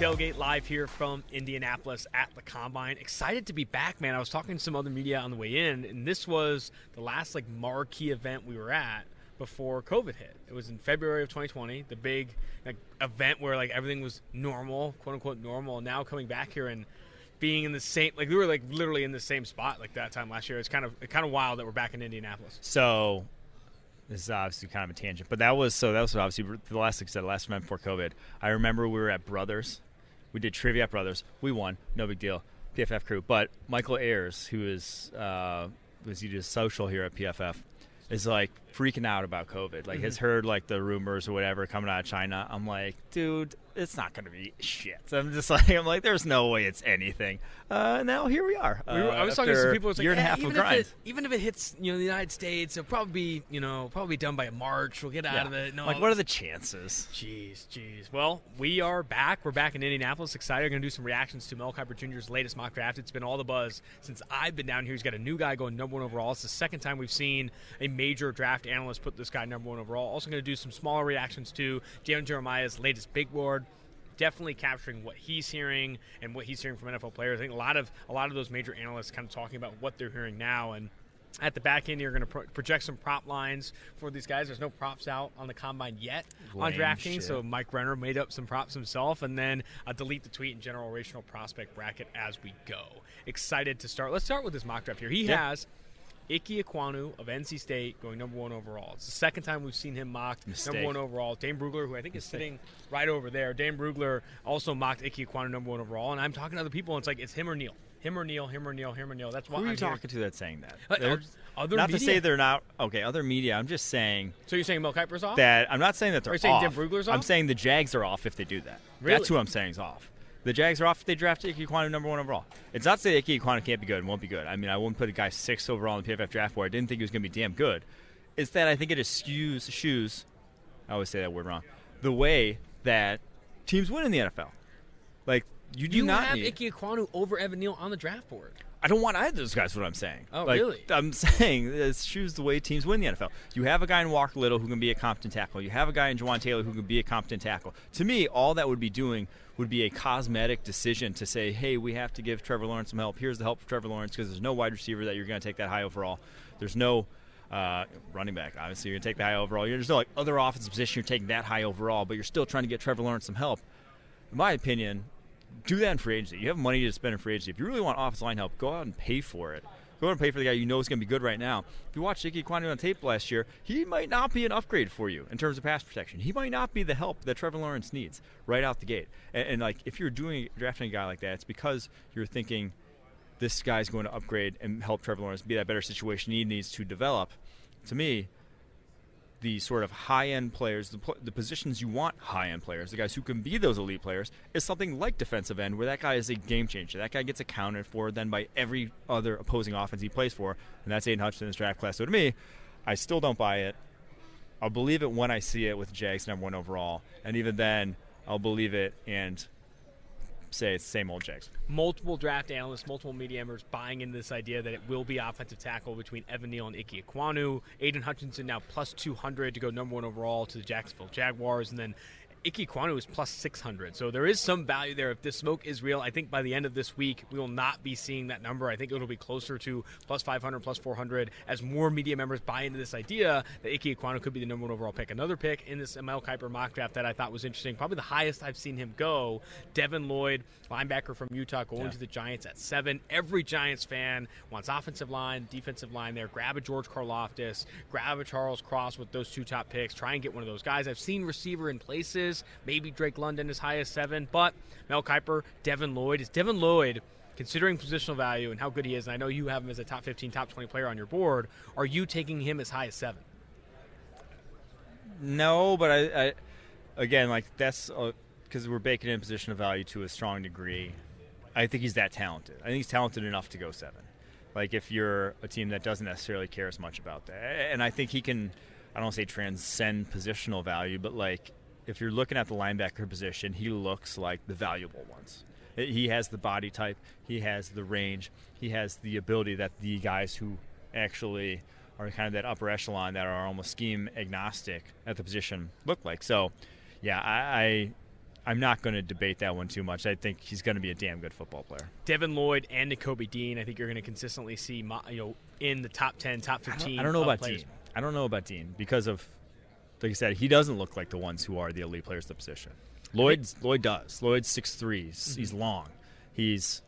Tailgate Live here from Indianapolis at the Combine. Excited to be back, man. I was talking to some other media on the way in, and this was the last like marquee event we were at before COVID hit. It was in February of 2020, the big like, event where like everything was normal, quote unquote normal. Now coming back here and being in the same like we were like literally in the same spot like that time last year. It's kind of kind of wild that we're back in Indianapolis. So this is obviously kind of a tangent, but that was so that was obviously the last like I said, last event before COVID. I remember we were at Brothers. We did trivia Brothers. We won, no big deal. PFF crew, but Michael Ayers, who is uh, was he just social here at PFF, is like freaking out about COVID. Like mm-hmm. has heard like the rumors or whatever coming out of China. I'm like, dude, it's not going to be shit. I'm just like, I'm like, there's no way it's anything. Uh, now here we are. Uh, we were, I was talking to some people. It's like, year and a half even of grind. If it, even if it hits, you know, the United States, it'll probably be, you know, probably done by March. We'll get out yeah. of it. No, like, what are the chances? Jeez, jeez. Well, we are back. We're back in Indianapolis. Excited. We're going to do some reactions to Mel Kiper Jr.'s latest mock draft. It's been all the buzz since I've been down here. He's got a new guy going number one overall. It's the second time we've seen a major draft analyst put this guy number one overall. Also, going to do some smaller reactions to Daniel Jeremiah's latest big board definitely capturing what he's hearing and what he's hearing from NFL players. I think a lot of a lot of those major analysts kind of talking about what they're hearing now and. At the back end, you're going to pro- project some prop lines for these guys. There's no props out on the combine yet Lame on DraftKings, shit. so Mike Renner made up some props himself, and then uh, delete the tweet and generational prospect bracket as we go. Excited to start. Let's start with this mock draft here. He Yeah. has Ike Ekwonu of NC State going number one overall. It's the second time we've seen him mocked Mistake. number one overall. Dane Brugler, who I think is sitting right over there. Dane Brugler also mocked Ike Ekwonu number one overall. And I'm talking to other people, and it's like, it's him or Neal. Him or Neal, him or Neal, him or Neal. That's why Who are I'm you hearing. talking to that's saying that? Uh, other not to say they're not okay. Other media. I'm just saying So you're saying Mel Kiper's off? that I'm not saying that they're Are you saying off. Tim Brugler's I'm saying the Jags are off if they do that. Really? That's who I'm saying is off. The Jags are off if they draft Ike Ekwonu number one overall. It's not to say Ike Ekwonu can't be good and won't be good. I mean, I wouldn't put a guy six overall in the PFF draft where I didn't think he was going to be damn good. It's that I think it eschews shoes. I always say that word wrong. The way that teams win in the NFL. Like you do you not have need. Ike Ekwonu over Evan Neal on the draft board. I don't want either of those guys. What I'm saying. Oh, Like, really? I'm saying this shoes the way teams win the NFL. You have a guy in Walker Little who can be a competent tackle. You have a guy in Jawaan Taylor who can be a competent tackle. To me, all that would be doing would be a cosmetic decision to say, hey, we have to give Trevor Lawrence some help. Here's the help for Trevor Lawrence because there's no wide receiver that you're going to take that high overall. There's no uh, running back. Obviously, you're going to take the high overall. There's no like other offensive position you're taking that high overall, but you're still trying to get Trevor Lawrence some help. In my opinion, do that in free agency. You have money to spend in free agency. If you really want offensive line help, go out and pay for it. Go out and pay for the guy you know is going to be good right now. If you watch Ike Ekwonu on tape last year, he might not be an upgrade for you in terms of pass protection. He might not be the help that Trevor Lawrence needs right out the gate. And, and like if you're doing drafting a guy like that, it's because you're thinking this guy's going to upgrade and help Trevor Lawrence be that better situation he needs to develop. To me, the sort of high end players, the, the positions you want high end players, the guys who can be those elite players, is something like defensive end, where that guy is a game changer. That guy gets accounted for then by every other opposing offense he plays for, and that's Aidan Hutchinson's draft class. So to me, I still don't buy it. I'll believe it when I see it with Jags number one overall, and even then, I'll believe it and say it's the same old Jags. multiple draft analysts, multiple media members buying into this idea that it will be offensive tackle between Evan Neal and Ike Ekwonu. Aidan Hutchinson now plus 200 to go number one overall to the Jacksonville Jaguars, and then Ekwonu is plus 600. So there is some value there. If this smoke is real, I think by the end of this week, we will not be seeing that number. I think it'll be closer to plus 500, plus 400 as more media members buy into this idea that Ike Ekwonu could be the number one overall pick. Another pick in this Mel Kiper mock draft that I thought was interesting, probably the highest I've seen him go, Devin Lloyd, linebacker from Utah, going Yeah. to the Giants at seven. Every Giants fan wants offensive line, defensive line there. Grab a George Karlaftis, grab a Charles Cross with those two top picks. Try and get one of those guys. I've seen receiver in places. Maybe Drake London as high as seven, but Mel Kiper, Devin Lloyd. Is Devin Lloyd, considering positional value and how good he is, and I know you have him as a top 15, top 20 player on your board, are you taking him as high as seven? No, but I, I again, like that's because we're baking in position of value to a strong degree. I think he's that talented. I think he's talented enough to go seven. Like if you're a team that doesn't necessarily care as much about that, and I think he can. I don't say transcend positional value, but like if you're looking at the linebacker position, he looks like the valuable ones. He has the body type, he has the range, he has the ability that the guys who actually are kind of that upper echelon that are almost scheme agnostic at the position look like. So, yeah, I, I I'm not going to debate that one too much. I think he's going to be a damn good football player. Devin Lloyd and Nakobe Dean, I think you're going to consistently see, you know, in the top 10, top 15. I don't, I don't know about players. Dean. I don't know about Dean because of, like I said, he doesn't look like the ones who are the elite players of the position. Lloyd Lloyd does. Lloyd's six mm-hmm. He's long. He's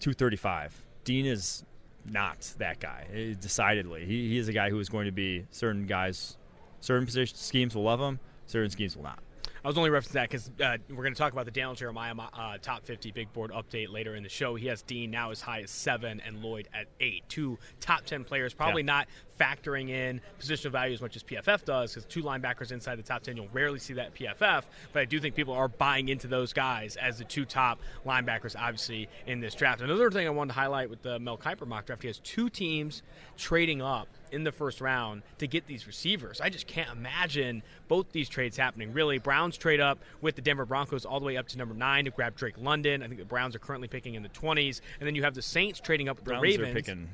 two thirty five. Dean is not that guy. Eh, decidedly, he, he is a guy who is going to be certain guys, certain position schemes will love him, certain schemes will not. I was only referencing that because uh, we're going to talk about the Daniel Jeremiah uh, top 50 big board update later in the show. He has Dean now as high as seven and Lloyd at eight. Two top 10 players, probably yeah. not factoring in positional value as much as PFF does because two linebackers inside the top 10, you'll rarely see that PFF. But I do think people are buying into those guys as the two top linebackers, obviously, in this draft. Another thing I wanted to highlight with the Mel Kiper mock draft, he has two teams trading up in the first round to get these receivers. I just can't imagine both these trades happening. Really, Browns trade up with the Denver Broncos all the way up to number nine to grab Drake London. I think the Browns are currently picking in the 20s, and then you have the Saints trading up with Browns the Ravens. Are picking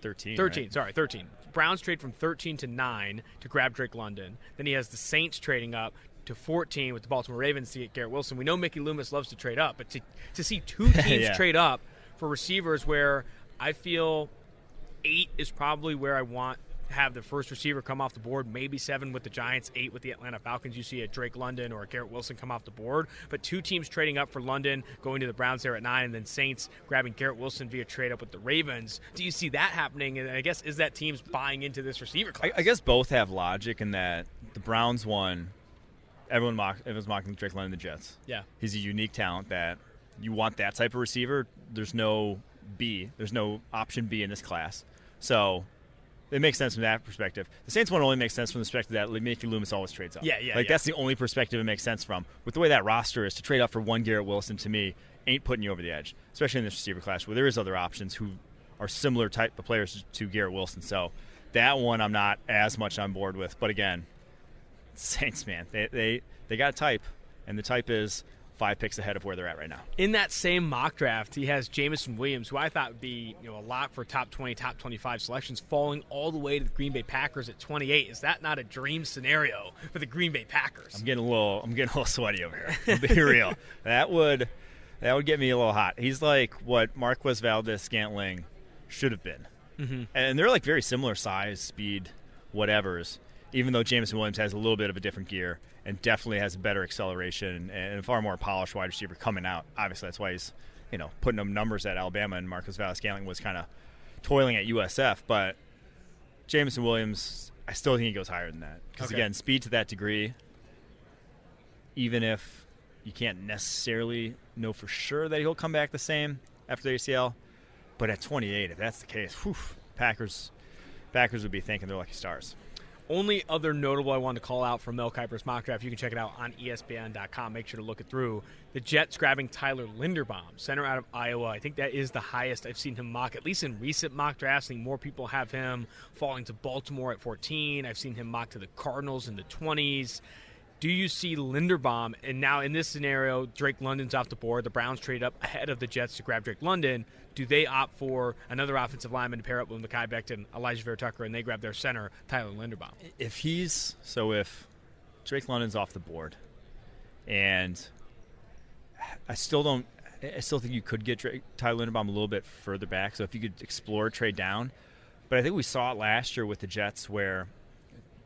13. 13, right? sorry, 13. Browns trade from 13 to 9 to grab Drake London. Then he has the Saints trading up to 14 with the Baltimore Ravens to get Garrett Wilson. We know Mickey Loomis loves to trade up, but to, to see two teams yeah. trade up for receivers where I feel eight is probably where I want have the first receiver come off the board, maybe seven with the Giants, eight with the Atlanta Falcons. You see a Drake London or a Garrett Wilson come off the board, but two teams trading up for London, going to the Browns there at nine, and then Saints grabbing Garrett Wilson via trade up with the Ravens. Do you see that happening? And I guess is that teams buying into this receiver class? I, I guess both have logic in that the Browns one, everyone mock, everyone's mocking Drake London, and the Jets. Yeah, he's a unique talent that you want that type of receiver. There's no B. There's no option B in this class. So it makes sense from that perspective. The Saints one only makes sense from the perspective that Mickey Loomis always trades up. Yeah, yeah. Like yeah. that's the only perspective it makes sense from. With the way that roster is, to trade up for one Garrett Wilson to me ain't putting you over the edge, especially in this receiver class where there is other options who are similar type of players to Garrett Wilson. So that one I'm not as much on board with. But again, Saints man, they they they got a type, and the type is five picks ahead of where they're at right now. In that same mock draft, he has Jameson Williams, who I thought would be you know a lock for top 20, top 25 selections, falling all the way to the Green Bay Packers at 28. Is that not a dream scenario for the Green Bay Packers? I'm getting a little I'm getting a little sweaty over here. I'll be real. That would that would get me a little hot. He's like what Marquez Valdes-Scantling should have been. Mm-hmm. And they're like very similar size, speed, whatever's even though Jameson Williams has a little bit of a different gear and definitely has better acceleration and a far more polished wide receiver coming out. Obviously, that's why he's you know putting up numbers at Alabama and Marquez Valdes-Scantling was kind of toiling at USF. But Jameson Williams, I still think he goes higher than that because okay. again, speed to that degree, even if you can't necessarily know for sure that he'll come back the same after the ACL. But at 28, if that's the case, whew, Packers, Packers would be thinking their lucky stars. Only other notable I wanted to call out from Mel Kiper's mock draft, you can check it out on ESPN.com. Make sure to look it through. The Jets grabbing Tyler Linderbaum, center out of Iowa. I think that is the highest I've seen him mock, at least in recent mock drafts. I think more people have him falling to Baltimore at 14. I've seen him mock to the Cardinals in the 20s. Do you see Linderbaum? And now in this scenario, Drake London's off the board. The Browns trade up ahead of the Jets to grab Drake London. Do they opt for another offensive lineman to pair up with Mekhi Becton, Elijah Vera-Tucker, and they grab their center, Tyler Linderbaum? If he's so, if Drake London's off the board, and I still don't, I still think you could get Drake, Tyler Linderbaum a little bit further back. So if you could explore trade down, but I think we saw it last year with the Jets where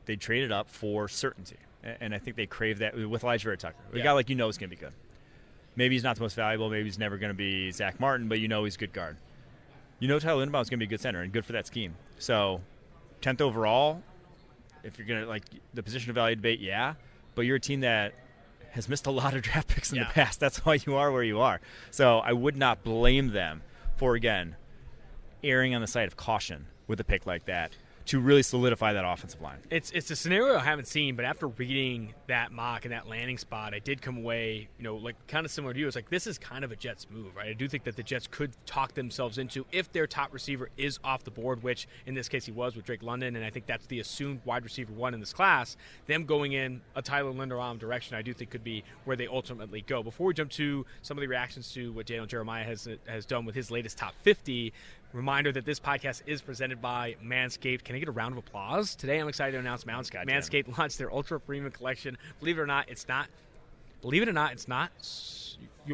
they traded up for certainty and I think they crave that with Elijah Vera-Tucker. A yeah. guy like you know is going to be good. Maybe he's not the most valuable. Maybe he's never going to be Zack Martin, but you know he's a good guard. You know Tyler Linderbaum is going to be a good center and good for that scheme. So, tenth overall, if you're going to like the position of value debate, yeah, but you're a team that has missed a lot of draft picks in yeah. the past. That's why you are where you are. So I would not blame them for again erring on the side of caution with a pick like that to really solidify that offensive line. It's it's a scenario I haven't seen, but after reading that mock and that landing spot, I did come away, you know, like kind of similar to you. It's like this is kind of a Jets move, right? I do think that the Jets could talk themselves into if their top receiver is off the board, which in this case he was with Drake London, and I think that's the assumed wide receiver one in this class. Them going in a Tyler Linderbaum direction, I do think could be where they ultimately go. Before we jump to some of the reactions to what Daniel Jeremiah has uh, has done with his latest top 50, Reminder that this podcast is presented by Manscaped. Can I get a round of applause? Today I'm excited to announce Manscaped. Manscaped launched their Ultra Premium Collection. Believe it or not, it's not believe it or not, it's not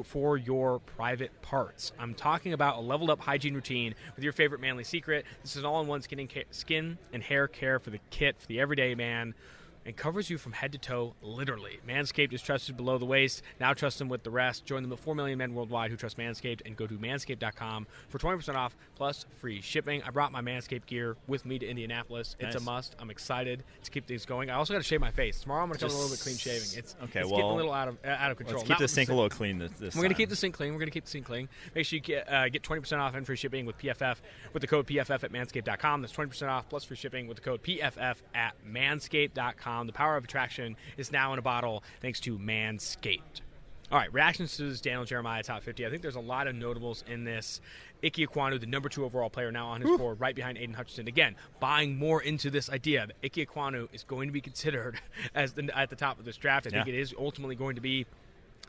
for your private parts. I'm talking about a leveled up hygiene routine with your favorite manly secret. This is an all in one skin, skin and hair care for the kit for the everyday man and covers you from head to toe, literally. Manscaped is trusted below the waist. Now trust them with the rest. Join the 4 million men worldwide who trust Manscaped and go to manscaped.com for 20% off plus free shipping. I brought my Manscaped gear with me to Indianapolis. It's nice. a must. I'm excited to keep things going. I also got to shave my face. Tomorrow I'm going to come a little bit clean shaving. It's, okay, it's well, getting a little out of, uh, out of control. Let's keep the sink a little clean this, this We're going to keep the sink clean. We're going to keep the sink clean. Make sure you get, uh, get 20% off and free shipping with PFF with the code PFF at manscaped.com. That's 20% off plus free shipping with the code PFF at manscaped.com. The power of attraction is now in a bottle thanks to Manscaped. All right, reactions to this Daniel Jeremiah top 50. I think there's a lot of notables in this. Ike Ekwonu, the number two overall player, now on his Ooh. board, right behind Aidan Hutchinson. Again, buying more into this idea that Ike Ekwonu is going to be considered as the, at the top of this draft. I yeah. think it is ultimately going to be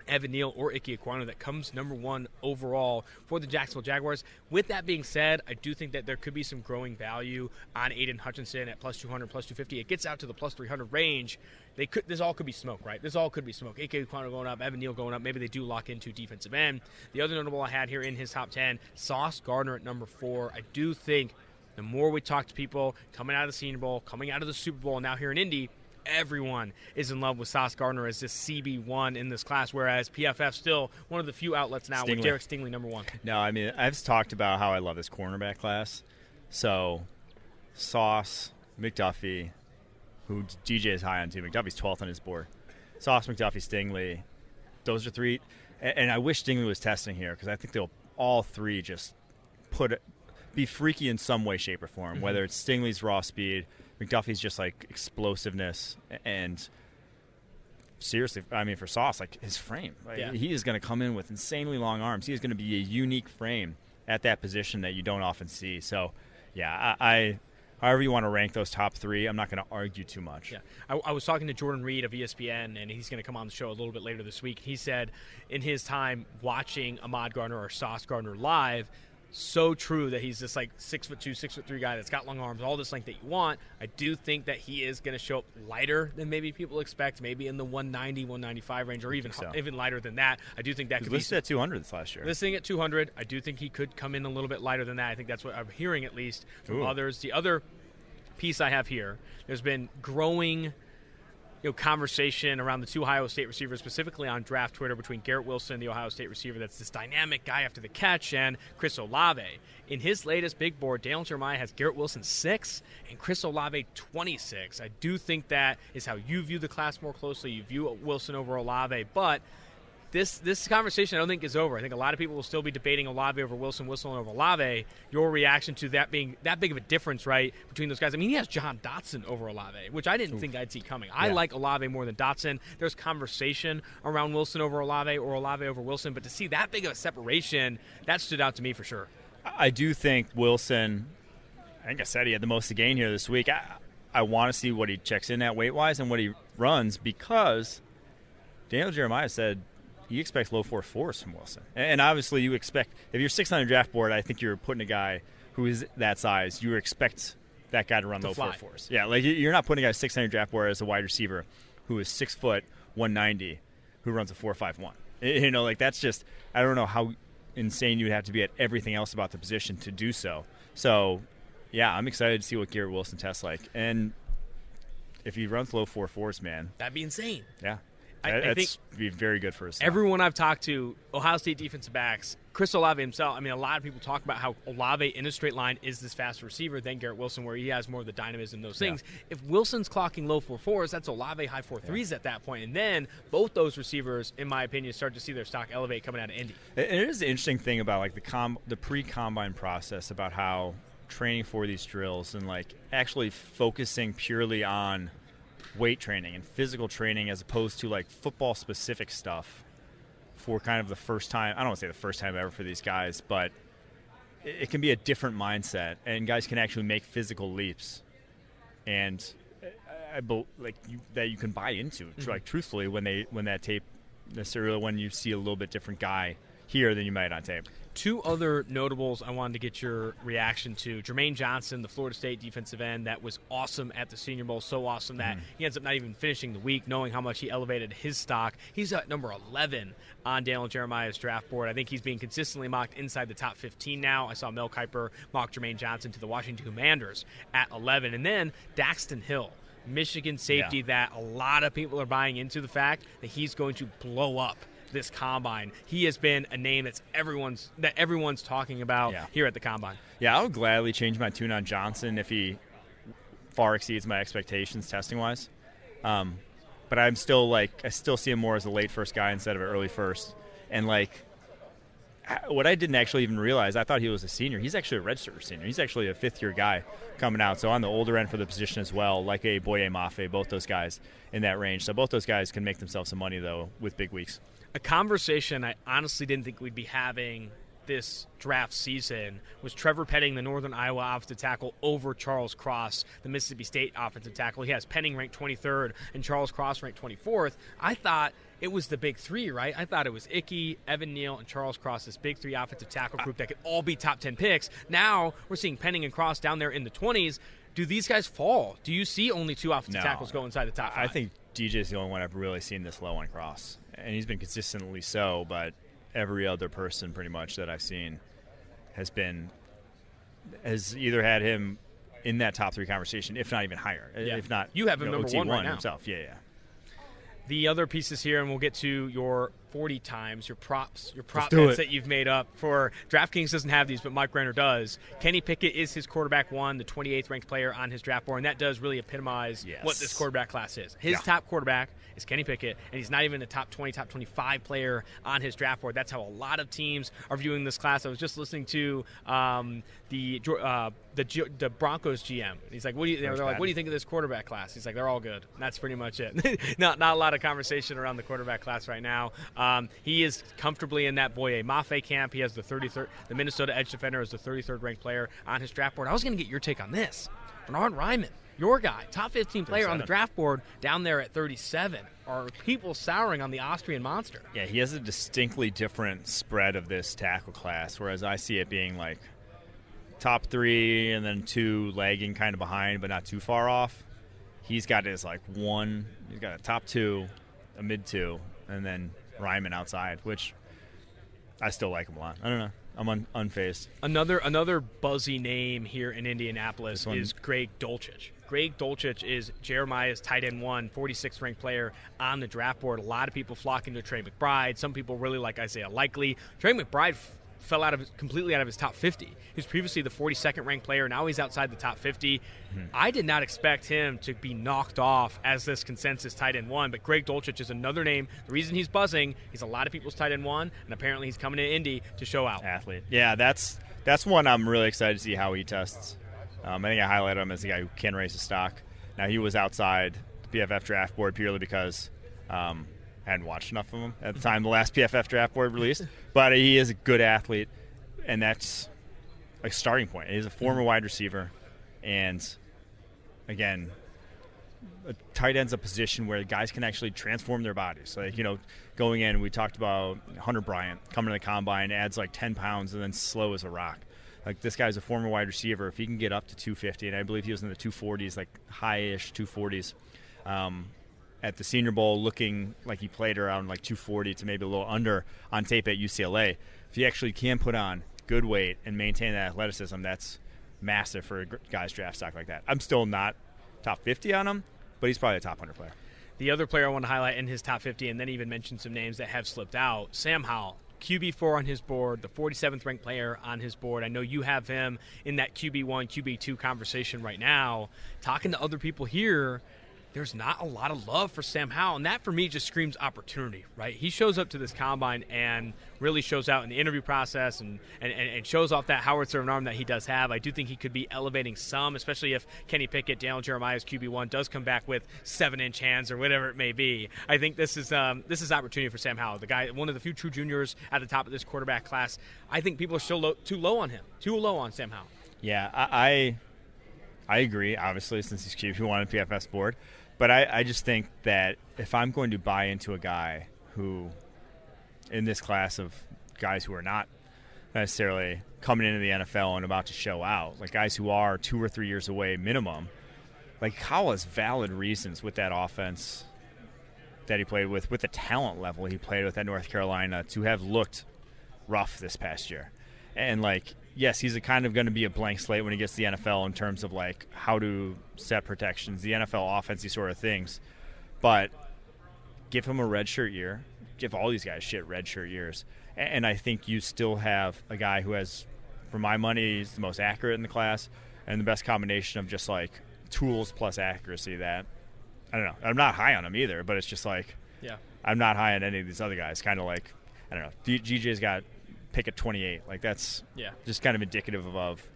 Evan Neal or Ike Ekwonu that comes number one overall for the Jacksonville Jaguars. With that being said, I do think that there could be some growing value on Aidan Hutchinson at plus 200, plus 250. It gets out to the plus 300 range. They could. This all could be smoke, right? This all could be smoke. Ike Ekwonu going up, Evan Neal going up. Maybe they do lock into defensive end. The other notable I had here in his top 10, Sauce Gardner at number four. I do think the more we talk to people coming out of the Senior Bowl, coming out of the Super Bowl, now here in Indy, everyone is in love with Sauce Gardner as this CB1 in this class, whereas PFF still one of the few outlets now Stingley. with Derek Stingley number one. No, I mean, I've talked about how I love this cornerback class. So, Sauce, McDuffie, who DJ is high on too. McDuffie's 12th on his board. Sauce, McDuffie, Stingley. Those are three. And I wish Stingley was testing here because I think they'll all three just put be freaky in some way, shape, or form. Mm-hmm. Whether it's Stingley's raw speed, McDuffie's just like explosiveness and seriously, I mean, for Sauce, like his frame, like, yeah. he is going to come in with insanely long arms. He is going to be a unique frame at that position that you don't often see. So, yeah, I, I however you want to rank those top three, I'm not going to argue too much. Yeah, I, I, was talking to Jordan Reid of ESPN, and he's going to come on the show a little bit later this week. He said in his time watching Ahmad Gardner or Sauce Gardner live so true that he's this like six foot two, six foot three guy that's got long arms, all this length that you want. I do think that he is going to show up lighter than maybe people expect, maybe in the 190, 195 range, or even so. even lighter than that. I do think that could listed be at 200 this last year. Listing at 200, I do think he could come in a little bit lighter than that. I think that's what I'm hearing at least from Ooh. others. The other piece I have here, there's been growing you know, conversation around the two Ohio State receivers, specifically on draft Twitter, between Garrett Wilson, the Ohio State receiver that's this dynamic guy after the catch, and Chris Olave. In his latest big board, Daniel Jeremiah has Garrett Wilson 6 and Chris Olave 26. I do think that is how you view the class more closely. You view Wilson over Olave, but – this this conversation I don't think is over. I think a lot of people will still be debating Olave over Wilson, Wilson over Olave. Your reaction to that being that big of a difference, right, between those guys? I mean, he has Jahan Dotson over Olave, which I didn't Oof. think I'd see coming. I like Olave more than Dotson. There's conversation around Wilson over Olave or Olave over Wilson, but to see that big of a separation, that stood out to me for sure. I do think Wilson. I think I said he had the most to gain here this week. I, I want to see what he checks in at weight wise and what he runs because Daniel Jeremiah said you expect low four fours from Wilson, and obviously you expect if you're 600 draft board, I think you're putting a guy who is that size. You expect that guy to run to low fly. four fours. Yeah, like you're not putting a guy 600 draft board as a wide receiver who is six foot 190 who runs a four five one. You know, like that's just I don't know how insane you'd have to be at everything else about the position to do so. So, yeah, I'm excited to see what Garrett Wilson tests like, and if he runs low four fours, man, that'd be insane. Yeah, I, I think be very good for us. Everyone I've talked to, Ohio State defensive backs, Chris Olave himself. I mean, a lot of people talk about how Olave in a straight line is this faster receiver than Garrett Wilson, where he has more of the dynamism, those things. Yeah. If Wilson's clocking low four fours, that's Olave high four threes yeah. at that point, and then both those receivers, in my opinion, start to see their stock elevate coming out of Indy. And it is the interesting thing about like the com- the pre combine process about how training for these drills and like actually focusing purely on weight training and physical training as opposed to like football specific stuff for kind of the first time. I don't want to say the first time ever for these guys, but it, it can be a different mindset, and guys can actually make physical leaps, and I, I like you, that you can buy into. Mm-hmm. Like truthfully, when they when that tape necessarily when you see a little bit different guy here than you might on tape. Two other notables I wanted to get your reaction to. Jermaine Johnson, the Florida State defensive end, that was awesome at the Senior Bowl. So awesome that mm. he ends up not even finishing the week, knowing how much he elevated his stock. He's at number 11 on Daniel Jeremiah's draft board. I think he's being consistently mocked inside the top 15 now. I saw Mel Kiper mock Jermaine Johnson to the Washington Commanders at 11. And then Daxton Hill. Michigan safety yeah. that a lot of people are buying into the fact that he's going to blow up this combine. He has been a name that's everyone's that everyone's talking about yeah. here at the combine. Yeah, I would gladly change my tune on Johnson if he far exceeds my expectations testing wise. Um, but I'm still like I still see him more as a late first guy instead of an early first. And like what I didn't actually even realize, I thought he was a senior. He's actually a redshirt senior. He's actually a fifth year guy coming out. So on the older end for the position as well, like a Boye Mafe, both those guys in that range. So both those guys can make themselves some money though with big weeks a conversation I honestly didn't think we'd be having this draft season was Trevor Penning, the Northern Iowa offensive tackle, over Charles Cross, the Mississippi State offensive tackle. He has Penning ranked 23rd and Charles Cross ranked 24th. I thought it was the big three, right? I thought it was Icky, Evan Neal, and Charles Cross, this big three offensive tackle group that could all be top 10 picks. Now we're seeing Penning and Cross down there in the 20s. Do these guys fall? Do you see only two offensive no. tackles go inside the top five? I think DJ is the only one I've really seen this low on Cross and he's been consistently so. But every other person, pretty much that I've seen, has been has either had him in that top three conversation, if not even higher. Yeah. If not, you have him you know, number one right now. himself. Yeah, yeah. The other pieces here, and we'll get to your 40 times, your props, your prop bets that you've made up for DraftKings doesn't have these, but Mike Renner does. Kenny Pickett is his quarterback one, the 28th ranked player on his draft board, and that does really epitomize yes. what this quarterback class is. His yeah. top quarterback is Kenny Pickett, and he's not even a top 20, top 25 player on his draft board. That's how a lot of teams are viewing this class. I was just listening to um, the uh, the the Broncos GM. He's like, "What do you?" They're like, "What do you think of this quarterback class?" He's like, "They're all good." And that's pretty much it. not not a lot of conversation around the quarterback class right now. Um, he is comfortably in that Boye Mafe camp. He has the 33rd, the Minnesota edge defender is the 33rd ranked player on his draft board. I was going to get your take on this. Bernard Raimann, your guy, top 15 player 37. on the draft board, down there at 37. Are people souring on the Austrian monster? Yeah, he has a distinctly different spread of this tackle class, whereas I see it being like top three and then two lagging kind of behind, but not too far off. He's got his like one, he's got a top two, a mid two, and then Raimann outside, which I still like him a lot. I don't know. I'm un- unfazed. Another another buzzy name here in Indianapolis is Greg Dulcich. Greg Dulcich is Jeremiah's tight end one, 46th ranked player on the draft board. A lot of people flocking to Trey McBride. Some people really like Isaiah Likely. Trey McBride fell out of his, completely out of his top 50. He was previously the 42nd ranked player. Now he's outside the top 50. Mm-hmm. I did not expect him to be knocked off as this consensus tight end one, but Greg Dulcich is another name. The reason he's buzzing, he's a lot of people's tight end one, and apparently he's coming to Indy to show out. Athlete. Yeah, that's that's one I'm really excited to see how he tests. Um, I think I highlighted him as the guy who can raise a stock. Now he was outside the PFF draft board purely because um, hadn't watched enough of him at the time the last PFF draft board released, but he is a good athlete, and that's a starting point. He's a former wide receiver, and again, a tight end's a position where guys can actually transform their bodies. Like you know, going in, we talked about Hunter Bryant coming to the combine, adds like ten pounds, and then slow as a rock. Like this guy's a former wide receiver. If he can get up to 250, and I believe he was in the 240s, like high-ish 240s, um, at the Senior Bowl looking like he played around like 240 to maybe a little under on tape at UCLA. If he actually can put on good weight and maintain that athleticism, that's massive for a guy's draft stock like that. I'm still not top 50 on him, but he's probably a top 100 player. The other player I want to highlight in his top 50, and then even mention some names that have slipped out Sam Howell. QB4 on his board, the 47th ranked player on his board. I know you have him in that QB1, QB2 conversation right now. Talking to other people here, there's not a lot of love for Sam Howell, and that for me just screams opportunity, right? He shows up to this combine and really shows out in the interview process and, and, and shows off that Howard servant arm that he does have. I do think he could be elevating some, especially if Kenny Pickett, Daniel Jeremiah's QB1 does come back with seven inch hands or whatever it may be. I think this is um, this is opportunity for Sam Howell, the guy, one of the few true juniors at the top of this quarterback class. I think people are still low, too low on him, too low on Sam Howell. Yeah, I I, I agree. Obviously, since he's QB1 on PFS board. But I, I just think that if I'm going to buy into a guy who, in this class of guys who are not necessarily coming into the NFL and about to show out, like guys who are two or three years away minimum. Like Kyle has valid reasons with that offense that he played with, with the talent level he played with at North Carolina, to have looked rough this past year. And like, yes, he's a kind of going to be a blank slate when he gets to the NFL in terms of like how to set protections, the NFL offense, these sort of things. But give him a redshirt year. Give all these guys shit redshirt years, and I think you still have a guy who has, for my money, he's the most accurate in the class, and the best combination of just like tools plus accuracy. That I don't know. I'm not high on him either, but it's just like Yeah. I'm not high on any of these other guys. Kind of like I don't know. D- DJ's got pick at 28. Like that's Yeah. just kind of indicative of, of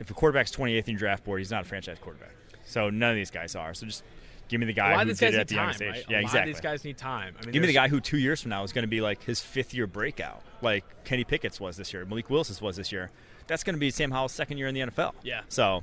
if a quarterback's 28th in draft board, he's not a franchise quarterback. So none of these guys are. So just give me the guy who did it at the time, youngest age. right? Yeah, a lot exactly. of these guys need time. I mean, Give me the guy who two years from now is going to be like his fifth year breakout, like Kenny Pickett's was this year, Malik Willis's was this year. That's going to be Sam Howell's second year in the NFL. Yeah. So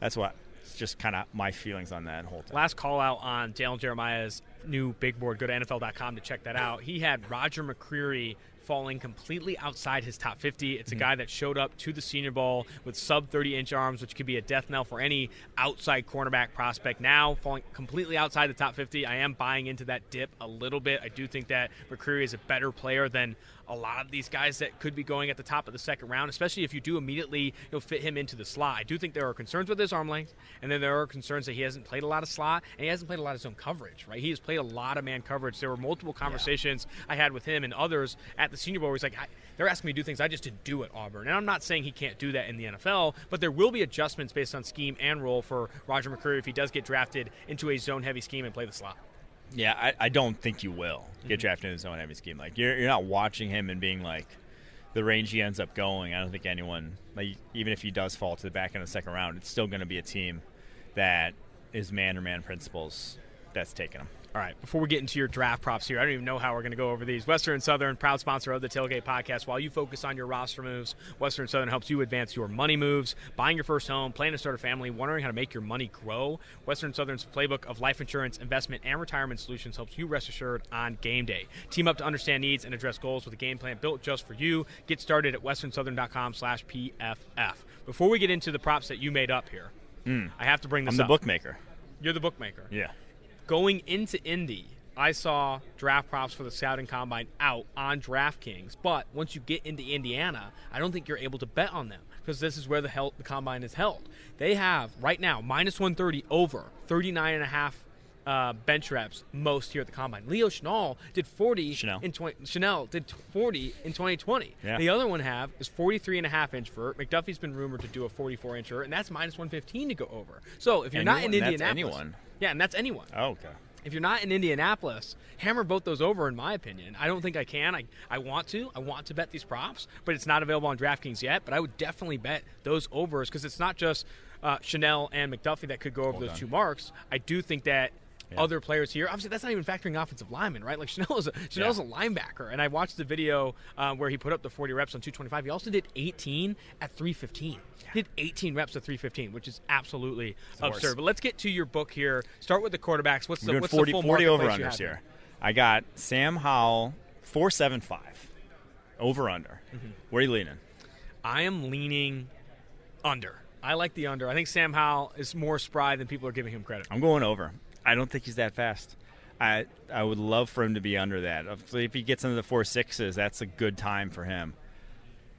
that's what it's just kind of my feelings on that whole thing. Last call out on Daniel Jeremiah's new big board. Go to NFL.com to check that out. He had Roger McCreary falling completely outside his top 50. It's a mm-hmm. guy that showed up to the Senior Bowl with sub 30 inch arms, which could be a death knell for any outside cornerback prospect. Now falling completely outside the top 50. I am buying into that dip a little bit. I do think that McCreary is a better player than a lot of these guys that could be going at the top of the second round, especially if you do immediately you know, fit him into the slot. I do think there are concerns with his arm length, and then there are concerns that he hasn't played a lot of slot and he hasn't played a lot of zone coverage. Right? He has played a lot of man coverage. There were multiple conversations I had with him and others at the Senior Bowl where he's like, I, they're asking me to do things I just didn't do at Auburn, and I'm not saying he can't do that in the NFL, but there will be adjustments based on scheme and role for Roger McCreary if he does get drafted into a zone-heavy scheme and play the slot. Yeah, I, I don't think you will Mm-hmm. get drafted in his own heavy scheme. Like you're, you're not watching him and being like the range he ends up going. I don't think anyone like even if he does fall to the back end of the second round, it's still going to be a team that is man or man principles that's taking him. All right, before we get into your draft props here, I don't even know how we're going to go over these. Western Southern, proud sponsor of the Tailgate Podcast. While you focus on your roster moves, Western Southern helps you advance your money moves, buying your first home, planning to start a family, wondering how to make your money grow. Western Southern's playbook of life insurance, investment, and retirement solutions helps you rest assured on game day. Team up to understand needs and address goals with a game plan built just for you. Get started at westernsouthern.com slash PFF. Before we get into the props that you made up here, hmm. I have to bring this. I'm the up. bookmaker. You're the bookmaker Yeah. Going into Indy, I saw draft props for the scouting combine out on DraftKings. But once you get into Indiana, I don't think you're able to bet on them because this is where the, the combine is held. They have right now minus 130 over 39 and a half uh, bench reps most here at the combine. Leo Chenal did 40 Chenal. in 20 Chenal did 40 in 2020. Yeah. The other one have is 43 and a half inch vert. McDuffie's been rumored to do a 44 inch vert, and that's minus 115 to go over. So if you're not in Anyone? That's Indianapolis, anyone. yeah, and that's anyone. Oh, okay. If you're not in Indianapolis, hammer both those over, in my opinion. I don't think I can. I, I want to. I want to bet these props, but it's not available on DraftKings yet. But I would definitely bet those overs because it's not just uh, Chenal and McDuffie that could go over Hold those on. two marks. I do think that. Yeah. Other players here, obviously, that's not even factoring offensive linemen, right? Like Chenal is a Chenal's Yeah. a linebacker, and I watched the video uh, where he put up the 40 reps on 225. He also did 18 at 315. He did 18 reps at 315, which is absolutely absurd. But let's get to your book here. Start with the quarterbacks. What's We're the what's 40, the full 40 over unders here. I got Sam Howell, 475. Over under. Mm-hmm. Where are you leaning? I am leaning under. I like the under. I think Sam Howell is more spry than people are giving him credit. I'm going over. I don't think he's that fast. I I would love for him to be under that. If he gets into the four sixes, that's a good time for him.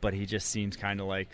But he just seems kind of like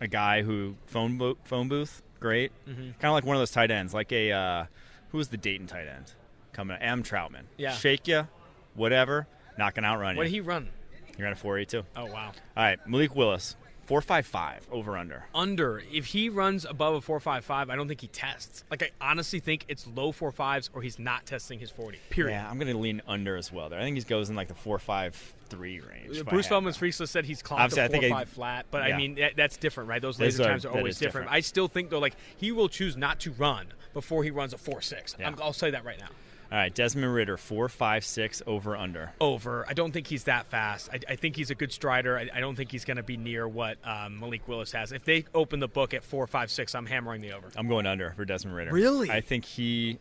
a guy who phone bo- phone booth, great, Mm-hmm. kind of like one of those tight ends, like a uh, who was the Dayton tight end coming? Adam Trautman. Yeah. shake you, whatever, not gonna outrun you. What did he run? He ran a four eight two. Oh wow. All right, Malik Willis, four five five over under. Under. If he runs above a four five five, I don't think he tests. Like I honestly think it's low four fives or he's not testing his forty. Period. Yeah, I'm gonna lean under as well. There, I think he goes in like the four five three range. Bruce Feldman's freaks said he's clocked Obviously, a I think four I- five flat, but I mean that, that's different, right? Those Those laser are- times are always different. different. I still think though, like he will choose not to run before he runs a four six. Yeah. I'll say that right now. All right, Desmond Ridder, four five six over under. over. I don't think he's that fast. I, I think he's a good strider. I, I don't think he's going to be near what um, Malik Willis has. If they open the book at four, five, six, I'm hammering the over. I'm going under for Desmond Ridder. Really? I think he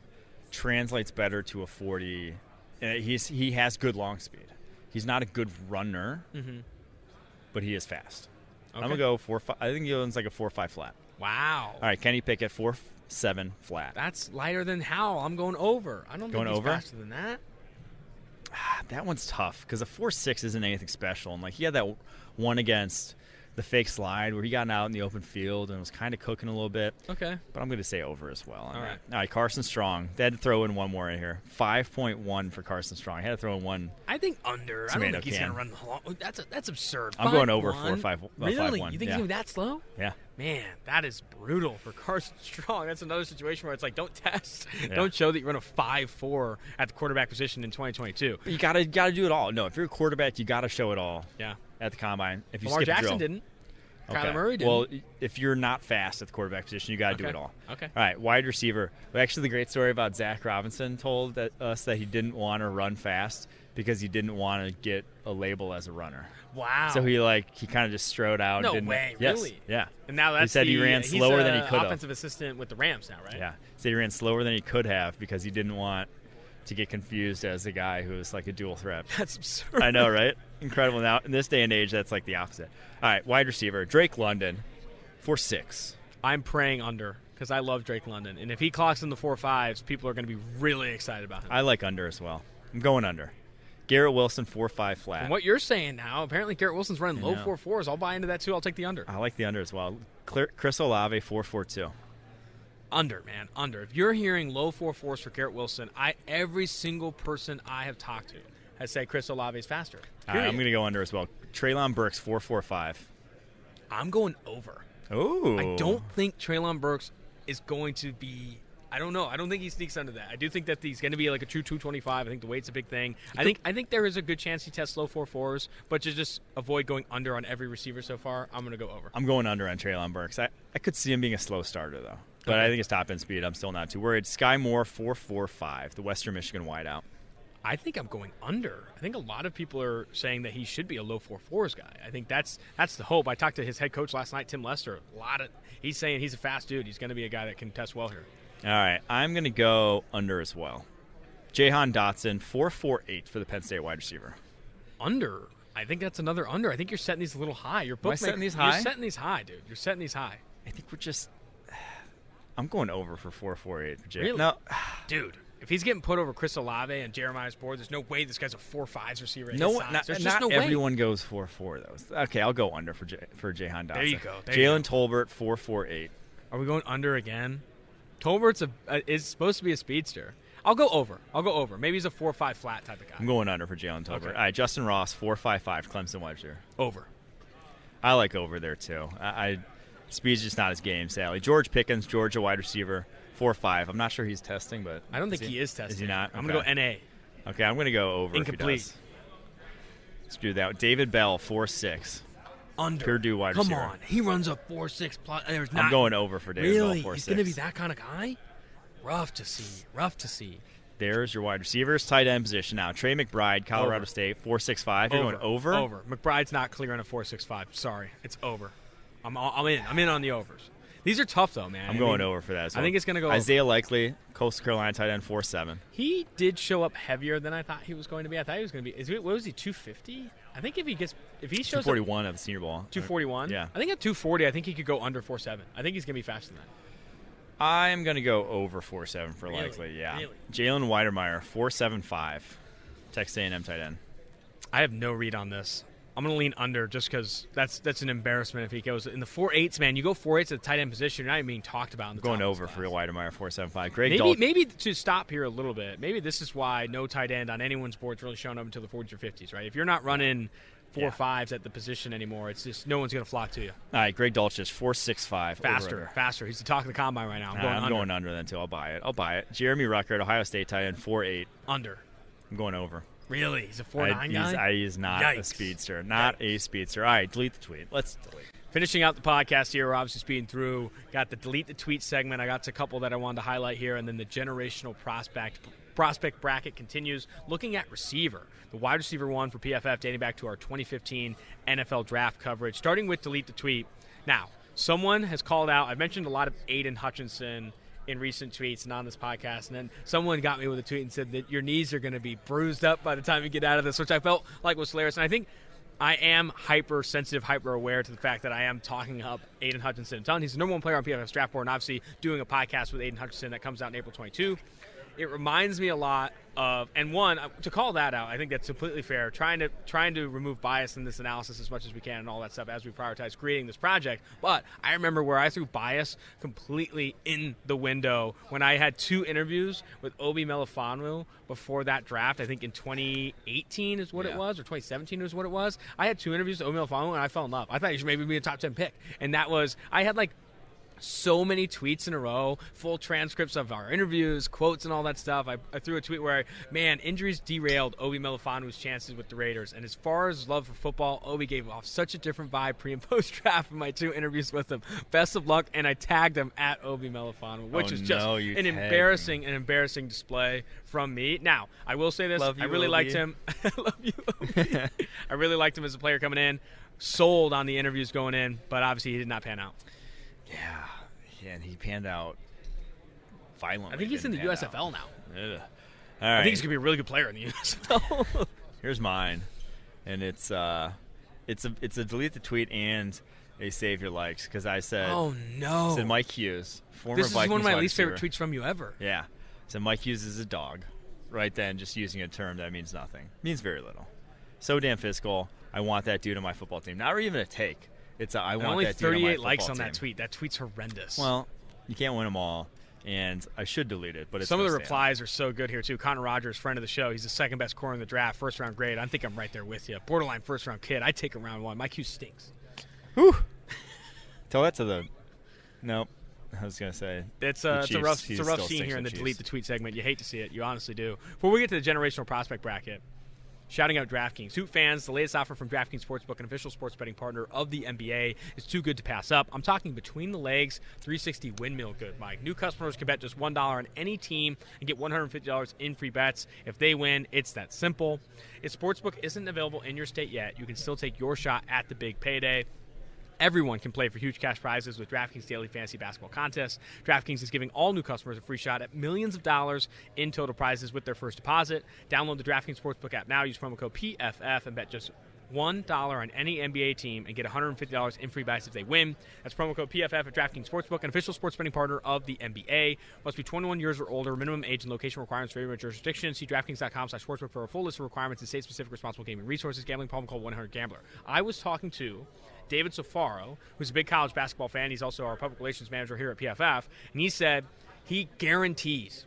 translates better to a forty. Uh, he's he has good long speed. He's not a good runner, Mm-hmm. but he is fast. I'm gonna go four. Five, I think he owns like a four five flat. Wow. All right, Kenny Pickett four seven flat. That's lighter than Howell. I'm going over. I don't Going think he's over? faster than that. Ah, that one's tough because a four six isn't anything special, and like he had that one against the fake slide where he got out in the open field and was kind of cooking a little bit. Okay. But I'm going to say over as well. All that. right. All right, Carson Strong. They had to throw in one more in here. 5.1 for Carson Strong. I had to throw in one. I think under. I don't think he's can. gonna run the long. That's a, that's absurd. I'm going over 5'1"? four, five- uh, Really? 5'1", You think yeah. he's that slow? Yeah. Man, that is brutal for Carson Strong. That's another situation where it's like, don't test, Yeah. don't show that you run a five four at the quarterback position in 2022. You got to got to do it all. No, if you're a quarterback, you got to show it all Yeah, at the combine. If you Lamar skip Jackson drill. didn't. Okay. Kyler Murray didn't. Well, if you're not fast at the quarterback position, you got to do it all. Okay. All right, wide receiver. Actually, the great story about Zac Robinson told that, us that he didn't want to run fast because he didn't want to get a label as a runner. Wow. So he like he kind of just strode out. No didn't, way, Yes, really? Yeah. and now that's said he the- ran he's slower than he a could've. Offensive assistant with the Rams now, right? Yeah. Said he ran slower than he could have because he didn't want to get confused as a guy who is like a dual threat. That's absurd. I know, right? Incredible. Now in this day and age, that's like the opposite. All right, wide receiver Drake London, four six. I'm praying under because I love Drake London, and if he clocks in the four fives, people are going to be really excited about him. I like under as well. I'm going under. Garrett Wilson four five flat. From what you're saying now, apparently Garrett Wilson's running low four fours. I'll buy into that too. I'll take the under. I like the under as well. Chris Olave four four two. Under, man, under. If you're hearing low four fours for Garrett Wilson, I every single person I have talked to has said Chris Olave is faster. Right, I'm going to go under as well. Treylon Burks four four five. I'm going over. Oh, I don't think Treylon Burks is going to be. I don't know. I don't think he sneaks under that. I do think that he's going to be like a true 225. I think the weight's a big thing. I think I think there is a good chance he tests low four fours, but to just avoid going under on every receiver so far, I'm going to go over. I'm going under on Traylon Burks. I, I could see him being a slow starter though, but I think his top end speed. I'm still not too worried. Sky Moore four four five, the Western Michigan wideout. I think I'm going under. I think a lot of people are saying that he should be a low four fours guy. I think that's that's the hope. I talked to his head coach last night, Tim Lester. A lot of he's saying he's a fast dude. He's going to be a guy that can test well here. All right, I'm going to go under as well. Jahan Dotson four four eight for the Penn State wide receiver. Under. I think that's another under. I think you're setting these a little high. You're setting these high? You're setting these high, dude. You're setting these high, I think we're just. I'm going over for four four eight. Really? No, dude. If he's getting put over Chris Olave and Jeremiah's board, there's no way this guy's a four fives receiver. no. Not, There's not just no way. everyone goes four four though. Okay, I'll go under for J, for Jahan Dotson. There you go, Jalen Tolbert four four eight. Are we going under again? Tolbert's a uh, is supposed to be a speedster. I'll go over. I'll go over. Maybe he's a four five flat type of guy. I'm going under for Jalen Tolbert. Okay. All right, Justin Ross four five five Clemson receiver. over. I like over there too. I, I speed's just not his game, sadly. George Pickens, Georgia wide receiver, four five. I'm not sure he's testing, but I don't think he, is testing. Is he not? I'm gonna go NA. Okay, I'm gonna go over. Incomplete. If he does. Screw that. David Bell, four six. Under. Purdue wide Come receiver. Come on, he runs a four six plus. There's not I'm going over for David really. Bell, four he's gonna be that kind of guy. Rough to see. Rough to see. There's your wide receivers, tight end position now. Trey McBride, Colorado Over. State, four six five. You're going over. Over. McBride's not clearing a four six five. Sorry, it's over. I'm I'm in. I'm in on the overs. These are tough though, man. I'm I going mean, over for that. As I think it's gonna go over. Isaiah Likely, Coastal Carolina tight end, four seven. He did show up heavier than I thought he was going to be. I thought he was going to be. Is what was he? Two fifty? I think if he gets if he shows forty up at the Senior Bowl. two forty one. Yeah. I think at two forty, I think he could go under four seven. I think he's going to be faster than that. I'm going to go over four seven for Really? likely. Yeah. Really? Jalen Wydermyer, four seven five. Texas A&M tight end. I have no read on this. I'm going to lean under just because that's that's an embarrassment if he goes in the four eights. Man, you go four eights at the tight end position. You're not even being talked about. In the Going over for class. Wydermyer, four seven five. Greg Maybe maybe to stop here a little bit. Maybe this is why no tight end on anyone's board is really showing up until the 40s or 50s, right? If you're not running four Yeah. fives at the position anymore, it's just no one's going to flock to you. All right, Greg Dulcich, four six five. Faster, faster. He's the talk of the combine right now. I'm going I'm under. going under then too. I'll buy it. I'll buy it. Jeremy Ruckert, Ohio State tight end, four eight. Under. I'm going over. Really? He's a four I, nine he's, guy. I, he's not a speedster. Not a speedster. All right, delete the tweet. Let's delete. Finishing out the podcast here, we're obviously speeding through. Got the delete the tweet segment. I got a couple that I wanted to highlight here, and then the generational prospect prospect bracket continues. Looking at receiver, the wide receiver one for PFF, dating back to our 2015 NFL draft coverage. Starting with delete the tweet. Now, someone has called out. I've mentioned a lot of Aidan Hutchinson in recent tweets and on this podcast. And then someone got me with a tweet and said that your knees are going to be bruised up by the time you get out of this, which I felt like was hilarious. And I think I am hypersensitive, hyper aware to the fact that I am talking up Aidan Hutchinson a ton. He's the number one player on PFF Draft Board, and obviously doing a podcast with Aidan Hutchinson that comes out in April 22 it reminds me a lot of and one uh, to call that out i think that's completely fair. Trying to trying to remove bias in this analysis as much as we can and all that stuff as we prioritize creating this project. But i remember where i threw bias completely in the window when i had two interviews with obi melifonwu before that draft. I think in 2018 is what Yeah. it was or 2017 is what it was. I had two interviews with obi melifonwu and i fell in love. I thought he should maybe be a top 10 pick. And that was i had like so many tweets in a row, full transcripts of our interviews, quotes, and all that stuff. I, I threw a tweet where, man, injuries derailed Obi Melifonwu's chances with the Raiders. And as far as love for football, Obi gave off such a different vibe pre and post draft in my two interviews with him. Best of luck, and I tagged him at Obi Melifonwu, which Oh, is just no, an embarrassing, an embarrassing display from me. Now, I will say this: Love I really Obi. liked him. I love you, Obi. I really liked him as a player coming in. Sold on the interviews going in, but obviously he did not pan out. Yeah, and he panned out violently. I think he's in the USFL now. Ugh. All right, I think he's gonna be a really good player in the USFL. here's mine, and it's uh, it's a it's a delete the tweet and a save your likes because I said oh no! said Mike Hughes, former this is Vikings one of my least favorite tweets from you ever. Yeah, so Mike Hughes is a dog. Right then, just using a term that means nothing means very little. So damn fiscal. I want that dude on my football team. Not even a take. It's a, I And want only that dude on 38 likes on that tweet. That tweet's horrendous. Well, you can't win them all, and I should delete it. But it's some of the replies are so good here too. Connor Rogers, friend of the show, he's the second best corner in the draft, first round grade. I think I'm right there with you. Borderline first round kid. I take a round one. My Q stinks. Whew. Tell that to the. Nope. I was gonna say. It's a, uh, it's a rough, it's a rough scene here in the delete the tweet segment. You hate to see it, you honestly do. Before we get to the generational prospect bracket, shouting out DraftKings. Hoop fans, the latest offer from DraftKings Sportsbook, an official sports betting partner of the NBA, is too good to pass up. I'm talking between the legs, 360 windmill good, Mike. New customers can bet just $1 on any team and get $150 in free bets. If they win, it's that simple. If Sportsbook isn't available in your state yet, you can still take your shot at the big payday. Everyone can play for huge cash prizes with DraftKings Daily Fantasy Basketball Contest. DraftKings is giving all new customers a free shot at millions of dollars in total prizes with their first deposit. Download the DraftKings Sportsbook app now. Use promo code PFF and bet just $1 on any NBA team and get $150 in free bets if they win. That's promo code PFF at DraftKings Sportsbook, an official sports betting partner of the NBA. Must be 21 years or older. Minimum age and location requirements for every jurisdiction. See DraftKings.com slash sportsbook for a full list of requirements and state-specific responsible gaming resources. Gambling problem call 1-800-GAMBLER. I was talking to David Safaro, who's a big college basketball fan. He's also our public relations manager here at PFF, and he said he guarantees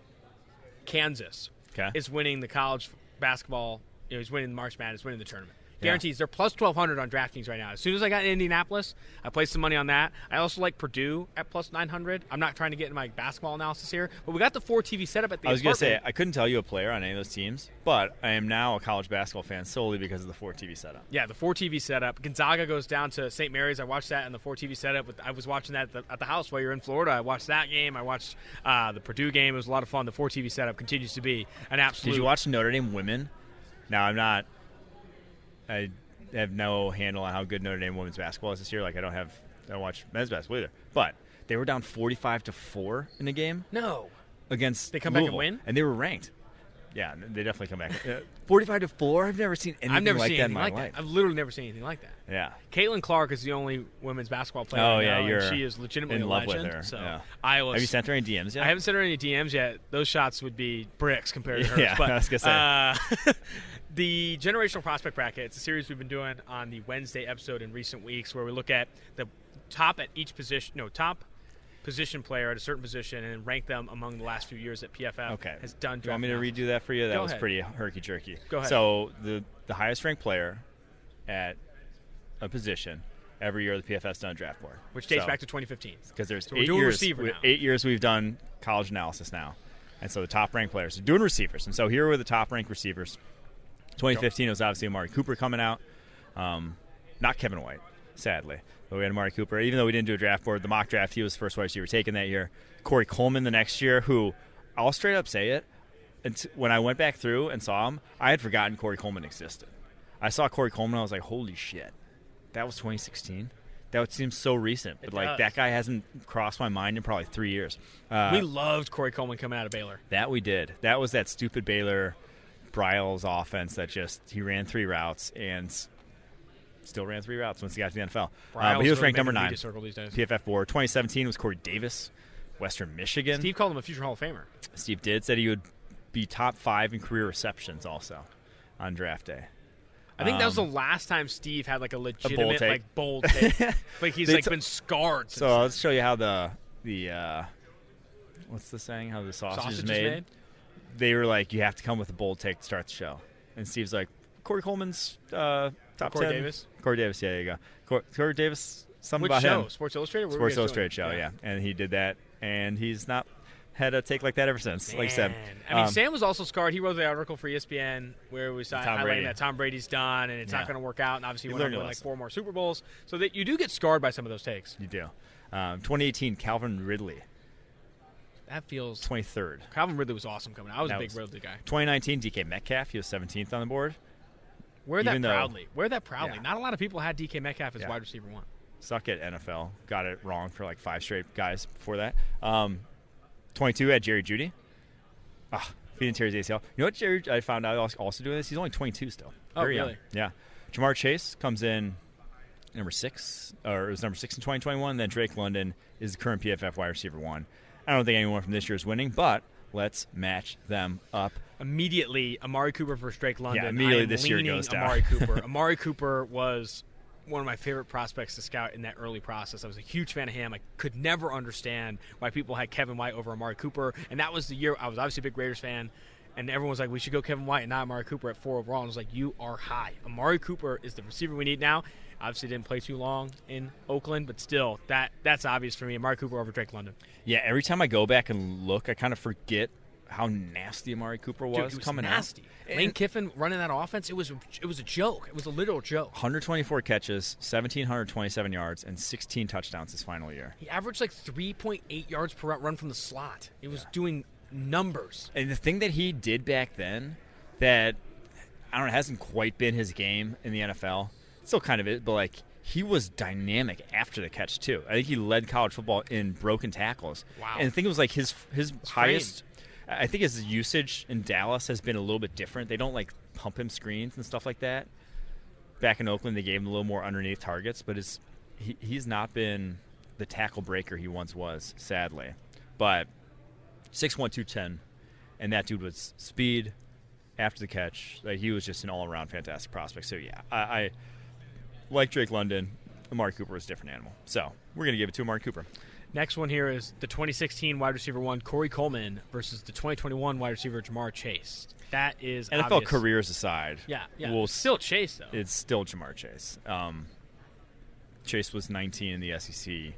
Kansas Okay. is winning the college basketball. You know, he's winning the March Madness, winning the tournament. Guarantees. They're plus 1,200 on DraftKings right now. As soon as I got in Indianapolis, I placed some money on that. I also like Purdue at plus 900. I'm not trying to get in my basketball analysis here, but we got the four TV setup at the I was gonna say. I couldn't tell you a player on any of those teams, but I am now a college basketball fan solely because of the four TV setup. Yeah, the four TV setup. Gonzaga goes down to St. Mary's. I watched that in the four TV setup. With, I was watching that at the, at the house while you're in Florida. I watched that game. I watched uh, the Purdue game. It was a lot of fun. The four TV setup continues to be an absolute. Did you watch Notre Dame women? Now I'm not. I have no handle on how good Notre Dame women's basketball is this year. Like I don't have. I don't watch men's basketball either. But they were down 45 to four in the game No. against. They come back and win? and they were ranked. Yeah, they definitely come back. Uh, 45 to four. I've never seen anything I've never like seen that in anything my like life. that. I've literally never seen anything like that. Yeah. Caitlin Clark is the only women's basketball player. Oh, yeah, and you're she is legitimately in a love with her, So yeah. Iowa. Have you sent her any DMs yet? I haven't sent her any DMs yet. Those shots would be bricks compared to hers. Yeah, but, I was gonna Uh, the generational prospect bracket. It's a series we've been doing on the Wednesday episode in recent weeks, where we look at the top at each position. No, top position player at a certain position and rank them among the last few years that PFF Okay. has done. Do you want me to redo that for you? That Go was ahead. pretty herky jerky. Go ahead. So the the highest ranked player at a position every year the PFF's done a draft board, which dates So- back to 2015. because there's So eight years. we-. Eight years we've done college analysis now, and so the top ranked players. So doing receivers, and so here were the top ranked receivers. 2015 was obviously Amari Cooper coming out, um, not Kevin White, sadly, but we had Amari Cooper. Even though we didn't do a draft board, the mock draft, he was the first wide receiver taken that year. Corey Coleman the next year, who I'll straight up say it. When I went back through and saw him, I had forgotten Corey Coleman existed. I saw Corey Coleman, I was like, holy shit, that was 2016. That would seem so recent, but It like does. that guy hasn't crossed my mind in probably three years. Uh, we loved Corey Coleman coming out of Baylor. that we did. That was that stupid Baylor Briles offense that just he ran three routes and still ran three routes once he got to the NFL. Uh, but he was ranked number nine. media circle these days. PFF board 2017 was Corey Davis, Western Michigan. Steve called him a future Hall of Famer. Steve did said he would be top five in career receptions also on draft day. I think that was the Um, last time Steve had like a legitimate, take. like bold take. like he's like t- been scarred. Since So I'll show you how the the uh, what's the saying? How the sausage, sausage is is made. They were like, you have to come with a bold take to start the show. And Steve's like, Corey Coleman's uh, top Corey 10. Davis? Corey Davis, yeah, there you go. Corey, Corey Davis, something Which about show? him. Sports Illustrated. What Sports Illustrated show, doing? yeah. And he did that, and he's not had a take like that ever since. Like I said, I mean, Um, Sam was also scarred. He wrote the article for ESPN where it was Tom highlighting Brady. that Tom Brady's done and it's not going to work out. And obviously, he went on to win like four more Super Bowls. So that you do get scarred by some of those takes. you do. Um, 2018, Calvin Ridley, That feels. 23rd. Calvin Ridley was awesome coming out. I was That a big was- Ridley guy. 2019, DK Metcalf, he was 17th on the board. Wear that though- proudly. Wear that proudly. Yeah. Not a lot of people had DK Metcalf as Yeah. wide receiver one. Suck at NFL. Got it wrong for like five straight guys before that. Um, 22 had Jerry Jeudy. Ah, feeding tears ACL. You know what Jerry? I found out also- also doing this. He's only 22 still. Oh, Very young. really? Yeah. Ja'Marr Chase comes in number six, or it was number six in 2021. Then Drake London is the current PFF wide receiver one. I don't think anyone from this year is winning, but let's match them up. Immediately, Amari Cooper versus Drake London. Yeah, immediately this year goes down. Amari Cooper. Amari Cooper was one of my favorite prospects to scout in that early process. I was a huge fan of him. I could never understand why people had Kevin White over Amari Cooper, and that was the year I was obviously a big Raiders fan. And everyone was like, "We should go Kevin White and not Amari Cooper at four overall." And I was like, "You are high. Amari Cooper is the receiver we need now." Obviously, didn't play too long in Oakland, but still, that that's obvious for me. Amari Cooper over Drake London. Yeah, every time I go back and look, I kind of forget how nasty Amari Cooper was, Dude, he was coming nasty. out. Lane Kiffin running that offense, it was it was a joke. It was a literal joke. 124 catches, 1,727 yards, and 16 touchdowns his final year. He averaged like 3.8 yards per run from the slot. He was doing numbers. And the thing that he did back then that I don't know hasn't quite been his game in the NFL. Still kind of it, but like he was dynamic after the catch too. I think he led college football in broken tackles. Wow. And I think it was like his his highest. I think his usage in Dallas has been a little bit different. They don't like pump him screens and stuff like that. Back in Oakland, they gave him a little more underneath targets, but it's he, he's not been the tackle breaker he once was, sadly. But six one two ten, and that dude was speed after the catch. Like he was just an all around fantastic prospect. So yeah, I, I like Drake London. Amari Cooper is a different animal. So we're gonna give it to Amari Cooper. Next one here is the 2016 wide receiver one Corey Coleman versus the 2021 wide receiver Ja'Marr Chase. That is NFL obvious. careers aside, Yeah, yeah. we'll still Chase though. it's still Ja'Marr Chase. Um, Chase was 19 in the SEC,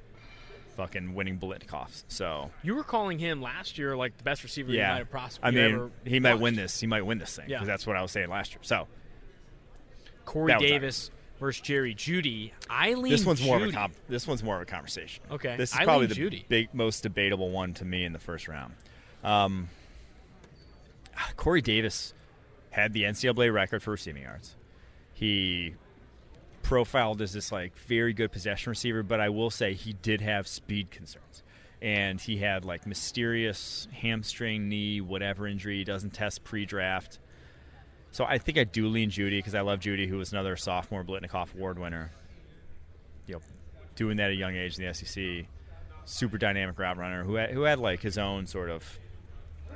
fucking winning Biletnikoffs. So you were calling him last year like the best receiver you yeah, might have prospered. I mean, ever he might watched. win this. He might win this thing Yeah. because that's what I was saying last year. So Corey Davis versus Jerry Jeudy. Eileen this one's more of a Jeudy. com- this one's more of a conversation. Okay. this is Eileen probably the Jeudy. big most debatable one to me in the first round. Um, Corey Davis had the NCAA record for receiving yards. He profiled as this like very good possession receiver, but I will say he did have speed concerns. And he had like mysterious hamstring, knee, whatever injury. He doesn't test pre-draft. So I think I do lean Jeudy because I love Jeudy, who was another sophomore Biletnikoff Award winner. You know, doing that at a young age in the SEC, super dynamic route runner who had, who had like his own sort of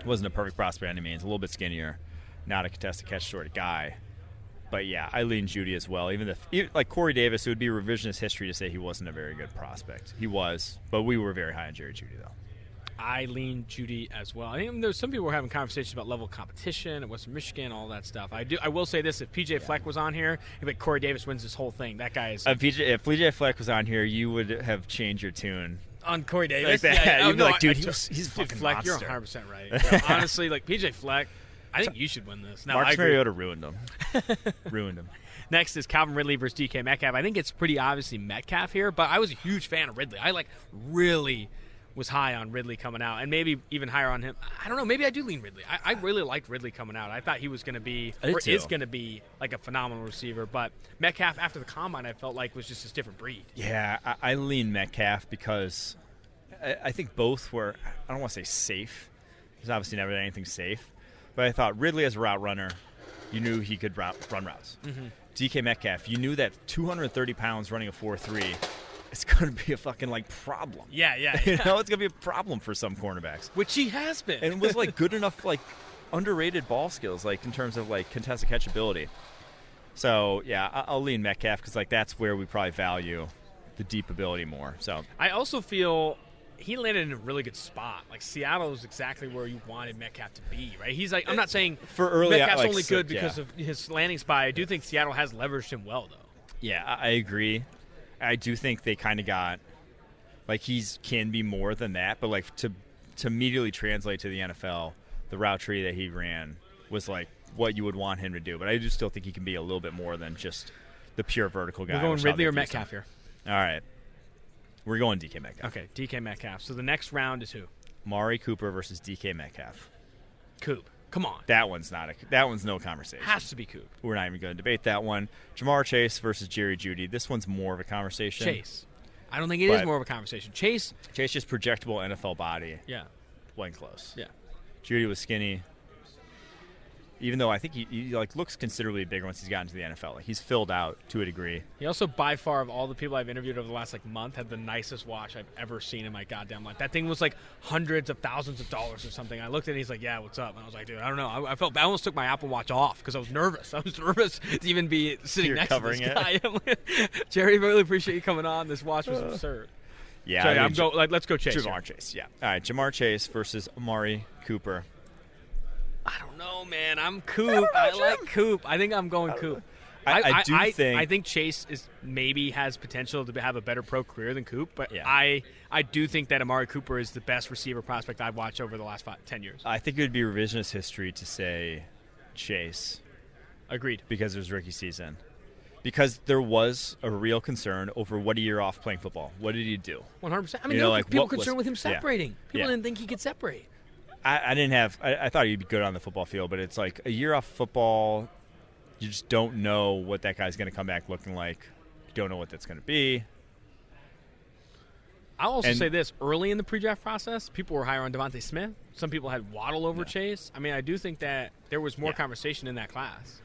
wasn't a perfect prospect by any means, a little bit skinnier, not a contested catch sort of guy. But yeah, I lean Jeudy as well. Even if like Corey Davis, it would be revisionist history to say he wasn't a very good prospect. He was, but we were very high on Jerry Jeudy though. I lean Jeudy as well. I think there's some people were having conversations about level of competition at Western Michigan, all that stuff. I do. I will say this: if PJ Fleck was on here, like Corey Davis wins this whole thing. That guy is If PJ, if PJ Fleck was on here, you would have changed your tune. on Corey Davis. Like that. Yeah, yeah. You'd be Oh, like, dude, I- he was- he's dude, fucking Fleck. You're 100 percent right. Yeah, honestly, like PJ Fleck, I think you should win this. No, I Mariota ruined him. ruined him. Next is Calvin Ridley versus DK Metcalf. I think it's pretty obviously Metcalf here, but I was a huge fan of Ridley. I like really, was high on Ridley coming out, and maybe even higher on him. I don't know. Maybe I do lean Ridley. I, I really liked Ridley coming out. I thought he was going to be or too. is going to be like a phenomenal receiver. But Metcalf after the combine, I felt like was just this different breed. Yeah, I, I lean Metcalf because I, I think both were. I don't want to say safe. There's obviously never done anything safe, but I thought Ridley as a route runner, you knew he could route, run routes. Mm-hmm. DK Metcalf, you knew that 230 pounds running a 4-3, it's going to be a fucking like problem. Yeah, yeah, you know, it's going to be a problem for some cornerbacks. which he has been. and was like good enough like underrated ball skills like in terms of like contested catchability so yeah I- i'll lean metcalf because like that's where we probably value the deep ability more so I also feel he landed in a really good spot. Like Seattle is exactly where you wanted Metcalf to be, right? He's like, I'm not uh, saying For early- Metcalf's like, only good because yeah. of his landing spot. I do think Seattle has leveraged him well, though. yeah I agree i do think they kind of got like he's can be more than that but like to to immediately translate to the nfl the route tree that he ran was like what you would want him to do but i do still think he can be a little bit more than just the pure vertical guy We're going Ridley or Metcalf here. all right we're going dk metcalf Okay, DK Metcalf. So the next round is who? Mari Cooper versus DK Metcalf. Coop. Come on, That one's not a that one's no conversation. has to be Coop. We're not even going to debate that one. Ja'Marr Chase versus Jerry Jeudy. This one's more of a conversation. Chase. I don't think it is more of a conversation. Chase. Chase just projectable NFL body Yeah, went close. yeah. Jeudy was skinny. Even though I think he, he like looks considerably bigger once he's gotten to the NFL. Like, he's filled out to a degree. He also, by far, of all the people I've interviewed over the last like month, had the nicest watch I've ever seen in my goddamn life. That thing was like hundreds of thousands of dollars or something. I looked at it, and he's like, "Yeah, what's up?" And I was like, "Dude, I don't know." I, I felt I almost took my Apple Watch off because I was nervous. I was nervous to even be sitting You're next covering to this it. guy. Jerry, really appreciate you coming on. This watch was uh, absurd. Yeah, So, I mean, I'm go. Like, let's go Chase. here. Ja'Marr Chase. Yeah. All right, Ja'Marr Chase versus Amari Cooper. I don't know, man. I'm Coop. I, like Coop. I think I'm going Coop. I- I do think- I think Chase is maybe has potential to have a better pro career than Coop, but Yeah. I I do think that Amari Cooper is the best receiver prospect I've watched over the last five, ten years. I think it would be revisionist history to say Chase Agreed. because it was rookie season. Because there was a real concern over what a year off playing football. What did he do? One hundred percent. I mean, You there know, were like, people what was- concerned with him yeah. separating. People Yeah. didn't think he could separate. I, I didn't have. I, I thought he'd be good on the football field, but it's like a year off football. You just don't know what that guy's going to come back looking like. You don't know what that's going to be. I'll also And- say this: early in the pre-draft process, people were higher on DeVonta Smith. Some people had Waddle over Yeah. Chase. I mean, I do think that there was more Yeah. conversation in that class.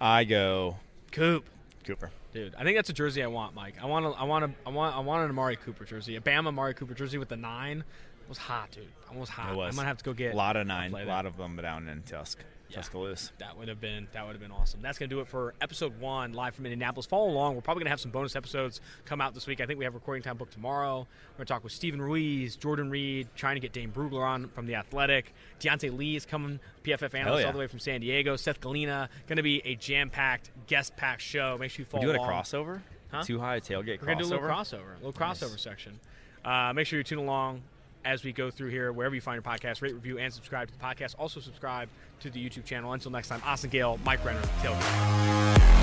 I go Coop. Cooper. Dude, I think that's a jersey I want, Mike. I want a, I want a, I want I want an Amari Cooper jersey. A Bama Amari Cooper jersey with the nine was hot, dude. I was hot. It was. I'm gonna have to go get a lot of nine, a lot of them down in Tusk, Yeah. Tuscaloosa. That would have been that would have been awesome. That's gonna do it for episode one, live from Indianapolis. Follow along. We're probably gonna have some bonus episodes come out this week. I think we have recording time booked tomorrow. We're gonna talk with Stephen Ruiz, Jordan Reid, trying to get Dane Brugler on from the Athletic. Deontay Lee is coming, PFF analyst yeah. all the way from San Diego. Seth Galina, gonna be a jam-packed, guest-packed show. Make sure you follow doing a crossover? Huh? Too high a tailgate We're gonna do a little crossover? a little crossover section. Uh, make sure you tune along as we go through here, wherever you find your podcast. Rate, review, and subscribe to the podcast. Also subscribe to the YouTube channel. Until next time, Austin Gayle, Mike Renner, Tailgate.